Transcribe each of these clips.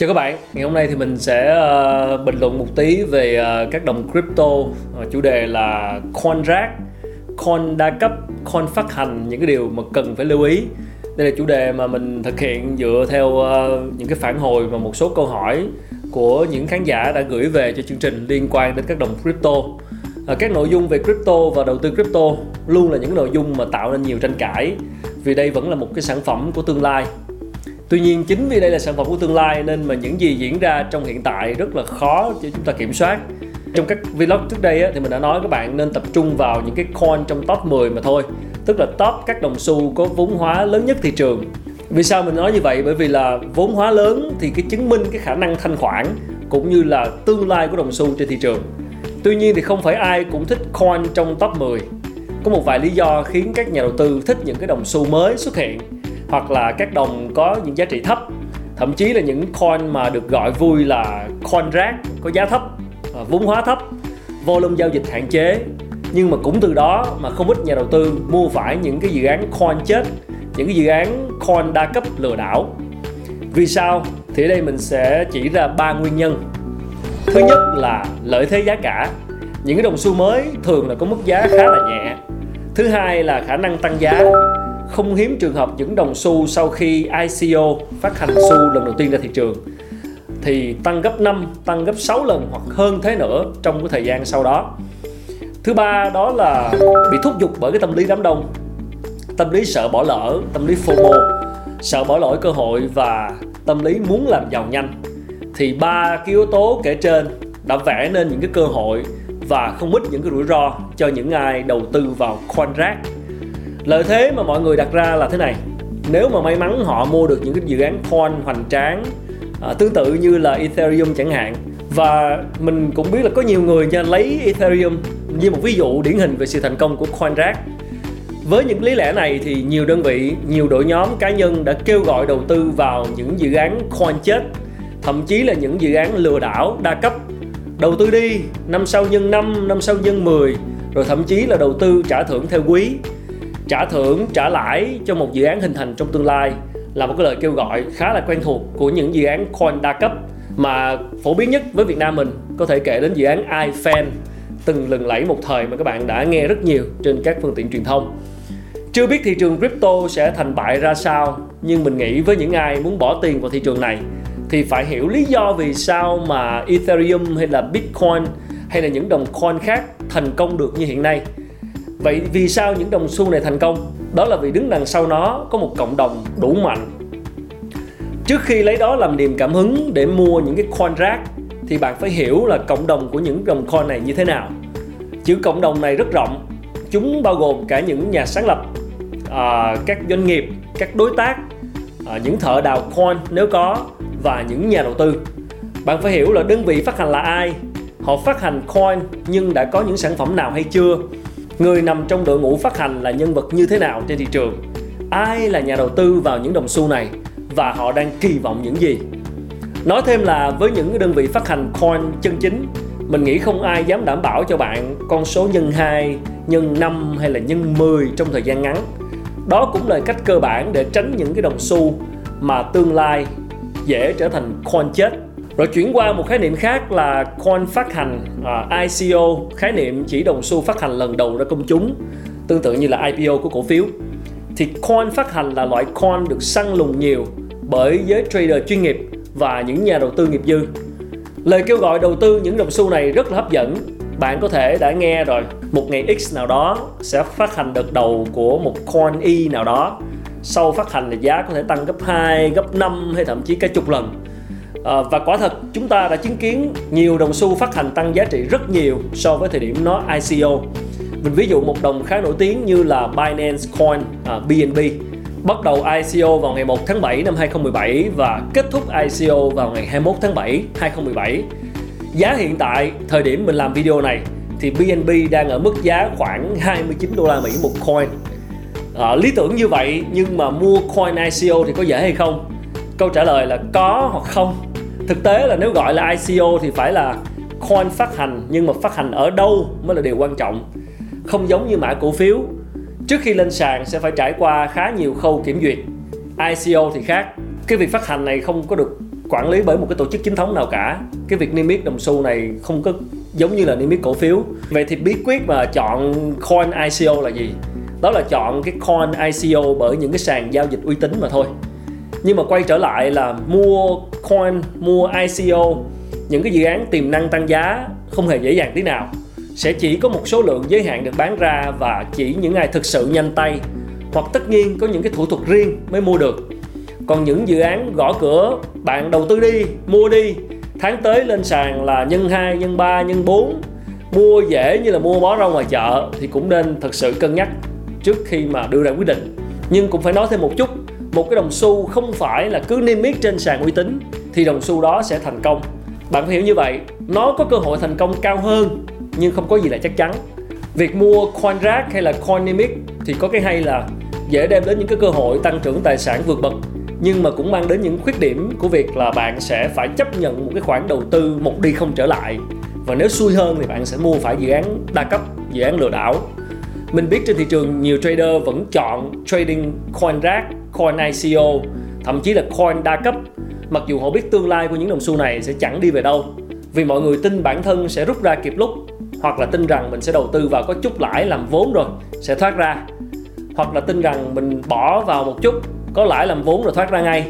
Chào các bạn, ngày hôm nay thì mình sẽ uh, bình luận một tí về uh, các đồng crypto. Uh, Chủ đề là coin rác, coin đa cấp, coin phát hành Những cái điều mà cần phải lưu ý. Đây là chủ đề mà mình thực hiện dựa theo uh, những cái phản hồi và một số câu hỏi Của những khán giả đã gửi về cho chương trình liên quan đến các đồng crypto. Uh, Các nội dung về crypto và đầu tư crypto luôn là những nội dung mà tạo nên nhiều tranh cãi Vì đây vẫn là một cái sản phẩm của tương lai. Tuy nhiên chính vì đây là sản phẩm của tương lai nên mà những gì diễn ra trong hiện tại rất là khó cho chúng ta kiểm soát. Trong các vlog trước đây á, thì mình đã nói các bạn nên tập trung vào những cái coin trong top 10 mà thôi. Tức là top các đồng xu có vốn hóa lớn nhất thị trường. Vì sao mình nói như vậy? Bởi vì là vốn hóa lớn thì cái chứng minh cái khả năng thanh khoản cũng như là tương lai của đồng xu trên thị trường. Tuy nhiên thì không phải ai cũng thích coin trong top 10. Có một vài lý do khiến các nhà đầu tư thích những cái đồng xu mới xuất hiện hoặc là các đồng có những giá trị thấp. Thậm chí là những coin mà được gọi vui là coin rác, có giá thấp à, vốn hóa thấp, volume giao dịch hạn chế. Nhưng mà cũng từ đó mà không ít nhà đầu tư mua phải những cái dự án coin chết, những cái dự án coin đa cấp lừa đảo. Vì sao? Thì ở đây mình sẽ chỉ ra ba nguyên nhân. Thứ nhất là lợi thế giá cả. Những cái đồng xu mới thường là có mức giá khá là nhẹ. Thứ hai là khả năng tăng giá không hiếm trường hợp những đồng xu sau khi ICO phát hành xu lần đầu tiên ra thị trường thì tăng gấp 5, tăng gấp 6 lần hoặc hơn thế nữa trong cái thời gian sau đó. Thứ ba đó là bị thúc giục bởi cái tâm lý đám đông. Tâm lý sợ bỏ lỡ, tâm lý FOMO, sợ bỏ lỡ cơ hội và tâm lý muốn làm giàu nhanh. Thì ba cái yếu tố kể trên đã vẽ nên những cái cơ hội và không ít những cái rủi ro cho những ai đầu tư vào coin rác lợi thế mà mọi người đặt ra là thế này. Nếu mà may mắn họ mua được những cái dự án coin hoành tráng à, tương tự như là ethereum chẳng hạn và mình cũng biết là có nhiều người nha lấy ethereum như một ví dụ điển hình về sự thành công của coin rác với những lý lẽ này thì nhiều đơn vị nhiều đội nhóm cá nhân đã kêu gọi đầu tư vào những dự án coin chết thậm chí là những dự án lừa đảo đa cấp. Đầu tư đi năm sau nhân năm năm sau nhân 10 rồi thậm chí là đầu tư trả thưởng theo quý trả thưởng, trả lãi cho một dự án hình thành trong tương lai là một cái lời kêu gọi khá là quen thuộc của những dự án coin đa cấp mà phổ biến nhất với Việt Nam mình, có thể kể đến dự án iFan, từng lừng lẫy một thời mà các bạn đã nghe rất nhiều trên các phương tiện truyền thông. Chưa biết thị trường crypto sẽ thành bại ra sao, nhưng mình nghĩ với những ai muốn bỏ tiền vào thị trường này thì phải hiểu lý do vì sao mà Ethereum hay là Bitcoin hay là những đồng coin khác thành công được như hiện nay. Vậy vì sao những đồng xu này thành công? Đó là vì đứng đằng sau nó có một cộng đồng đủ mạnh. Trước khi lấy đó làm niềm cảm hứng để mua những cái coin rác thì bạn phải hiểu là cộng đồng của những đồng coin này như thế nào. Chữ cộng đồng này rất rộng. Chúng bao gồm cả những nhà sáng lập, à, các doanh nghiệp, các đối tác, à, những thợ đào coin nếu có và những nhà đầu tư. Bạn phải hiểu là đơn vị phát hành là ai, họ phát hành coin nhưng đã có những sản phẩm nào hay chưa người nằm trong đội ngũ phát hành là nhân vật như thế nào trên thị trường? Ai là nhà đầu tư vào những đồng xu này? Và họ đang kỳ vọng những gì? Nói thêm là với những đơn vị phát hành coin chân chính mình nghĩ không ai dám đảm bảo cho bạn con số nhân 2, nhân 5 hay là nhân 10 trong thời gian ngắn. Đó cũng là cách cơ bản để tránh những cái đồng xu mà tương lai dễ trở thành coin chết rồi chuyển qua một khái niệm khác là coin phát hành à, ICO, khái niệm chỉ đồng xu phát hành lần đầu ra công chúng, tương tự như là IPO của cổ phiếu. Thì coin phát hành là loại coin được săn lùng nhiều bởi giới trader chuyên nghiệp và những nhà đầu tư nghiệp dư. Lời kêu gọi đầu tư những đồng xu này rất là hấp dẫn. Bạn có thể đã nghe rồi, một ngày X nào đó sẽ phát hành đợt đầu của một coin Y nào đó. Sau phát hành thì giá có thể tăng gấp 2, gấp 5 hay thậm chí cả chục lần À, và quả thật chúng ta đã chứng kiến nhiều đồng xu phát hành tăng giá trị rất nhiều so với thời điểm nó ICO. Mình ví dụ một đồng khá nổi tiếng như là Binance Coin à, BNB bắt đầu ICO vào ngày 1 tháng 7 năm 2017 và kết thúc ICO vào ngày 21 tháng 7 2017. Giá hiện tại thời điểm mình làm video này thì BNB đang ở mức giá khoảng 29 đô la Mỹ một coin. À, lý tưởng như vậy nhưng mà mua coin ICO thì có dễ hay không? Câu trả lời là có hoặc không thực tế là nếu gọi là ICO thì phải là coin phát hành, nhưng mà phát hành ở đâu mới là điều quan trọng. Không giống như mã cổ phiếu. Trước khi lên sàn sẽ phải trải qua khá nhiều khâu kiểm duyệt. ICO thì khác. Cái việc phát hành này không có được quản lý bởi một cái tổ chức chính thống nào cả. Cái việc niêm yết đồng xu này không có giống như là niêm yết cổ phiếu. Vậy thì bí quyết mà chọn coin ICO là gì? Đó là chọn cái coin ICO bởi những cái sàn giao dịch uy tín mà thôi nhưng mà quay trở lại là mua coin mua ICO những cái dự án tiềm năng tăng giá không hề dễ dàng tí nào. Sẽ chỉ có một số lượng giới hạn được bán ra và chỉ những ai thực sự nhanh tay hoặc tất nhiên có những cái thủ thuật riêng mới mua được. Còn những dự án gõ cửa bạn đầu tư đi mua đi tháng tới lên sàn là nhân 2, nhân 3, nhân 4 mua dễ như là mua bó rau ngoài chợ thì cũng nên thật sự cân nhắc trước khi mà đưa ra quyết định. Nhưng cũng phải nói thêm một chút một cái đồng xu không phải là cứ niêm yết trên sàn uy tín thì đồng xu đó sẽ thành công. Bạn phải hiểu như vậy, nó có cơ hội thành công cao hơn nhưng không có gì là chắc chắn. Việc mua coin rác hay là coin niêm yết thì có cái hay là dễ đem đến những cái cơ hội tăng trưởng tài sản vượt bậc, nhưng mà cũng mang đến những khuyết điểm của việc là bạn sẽ phải chấp nhận một cái khoản đầu tư một đi không trở lại. Và nếu xui hơn thì bạn sẽ mua phải dự án đa cấp, dự án lừa đảo. Mình biết trên thị trường nhiều trader vẫn chọn trading coin rác coin ICO thậm chí là coin đa cấp. Mặc dù họ biết tương lai của những đồng xu này sẽ chẳng đi về đâu, vì mọi người tin bản thân sẽ rút ra kịp lúc, hoặc là tin rằng mình sẽ đầu tư vào có chút lãi làm vốn rồi, sẽ thoát ra. Hoặc là tin rằng mình bỏ vào một chút, có lãi làm vốn rồi thoát ra ngay.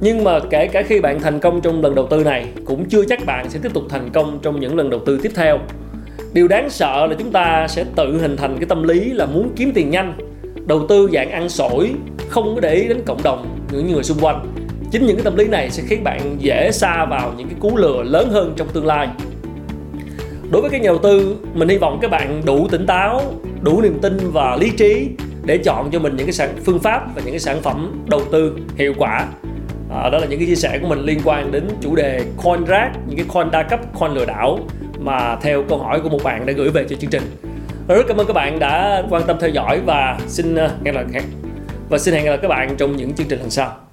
Nhưng mà kể cả khi bạn thành công trong lần đầu tư này, cũng chưa chắc bạn sẽ tiếp tục thành công trong những lần đầu tư tiếp theo. Điều đáng sợ là chúng ta sẽ tự hình thành cái tâm lý là muốn kiếm tiền nhanh, đầu tư dạng ăn sổi không có để ý đến cộng đồng những người xung quanh. Chính những cái tâm lý này sẽ khiến bạn dễ xa vào những cái cú lừa lớn hơn trong tương lai. Đối với các nhà đầu tư mình hy vọng các bạn đủ tỉnh táo đủ niềm tin và lý trí để chọn cho mình những cái sản phương pháp và những cái sản phẩm đầu tư hiệu quả. À, đó là những cái chia sẻ của mình liên quan đến chủ đề coin rác những cái coin đa cấp coin lừa đảo mà theo câu hỏi của một bạn đã gửi về cho chương trình. Rất cảm ơn các bạn đã quan tâm theo dõi và xin nghe hẹn gặp và xin hẹn gặp lại các bạn trong những chương trình lần sau.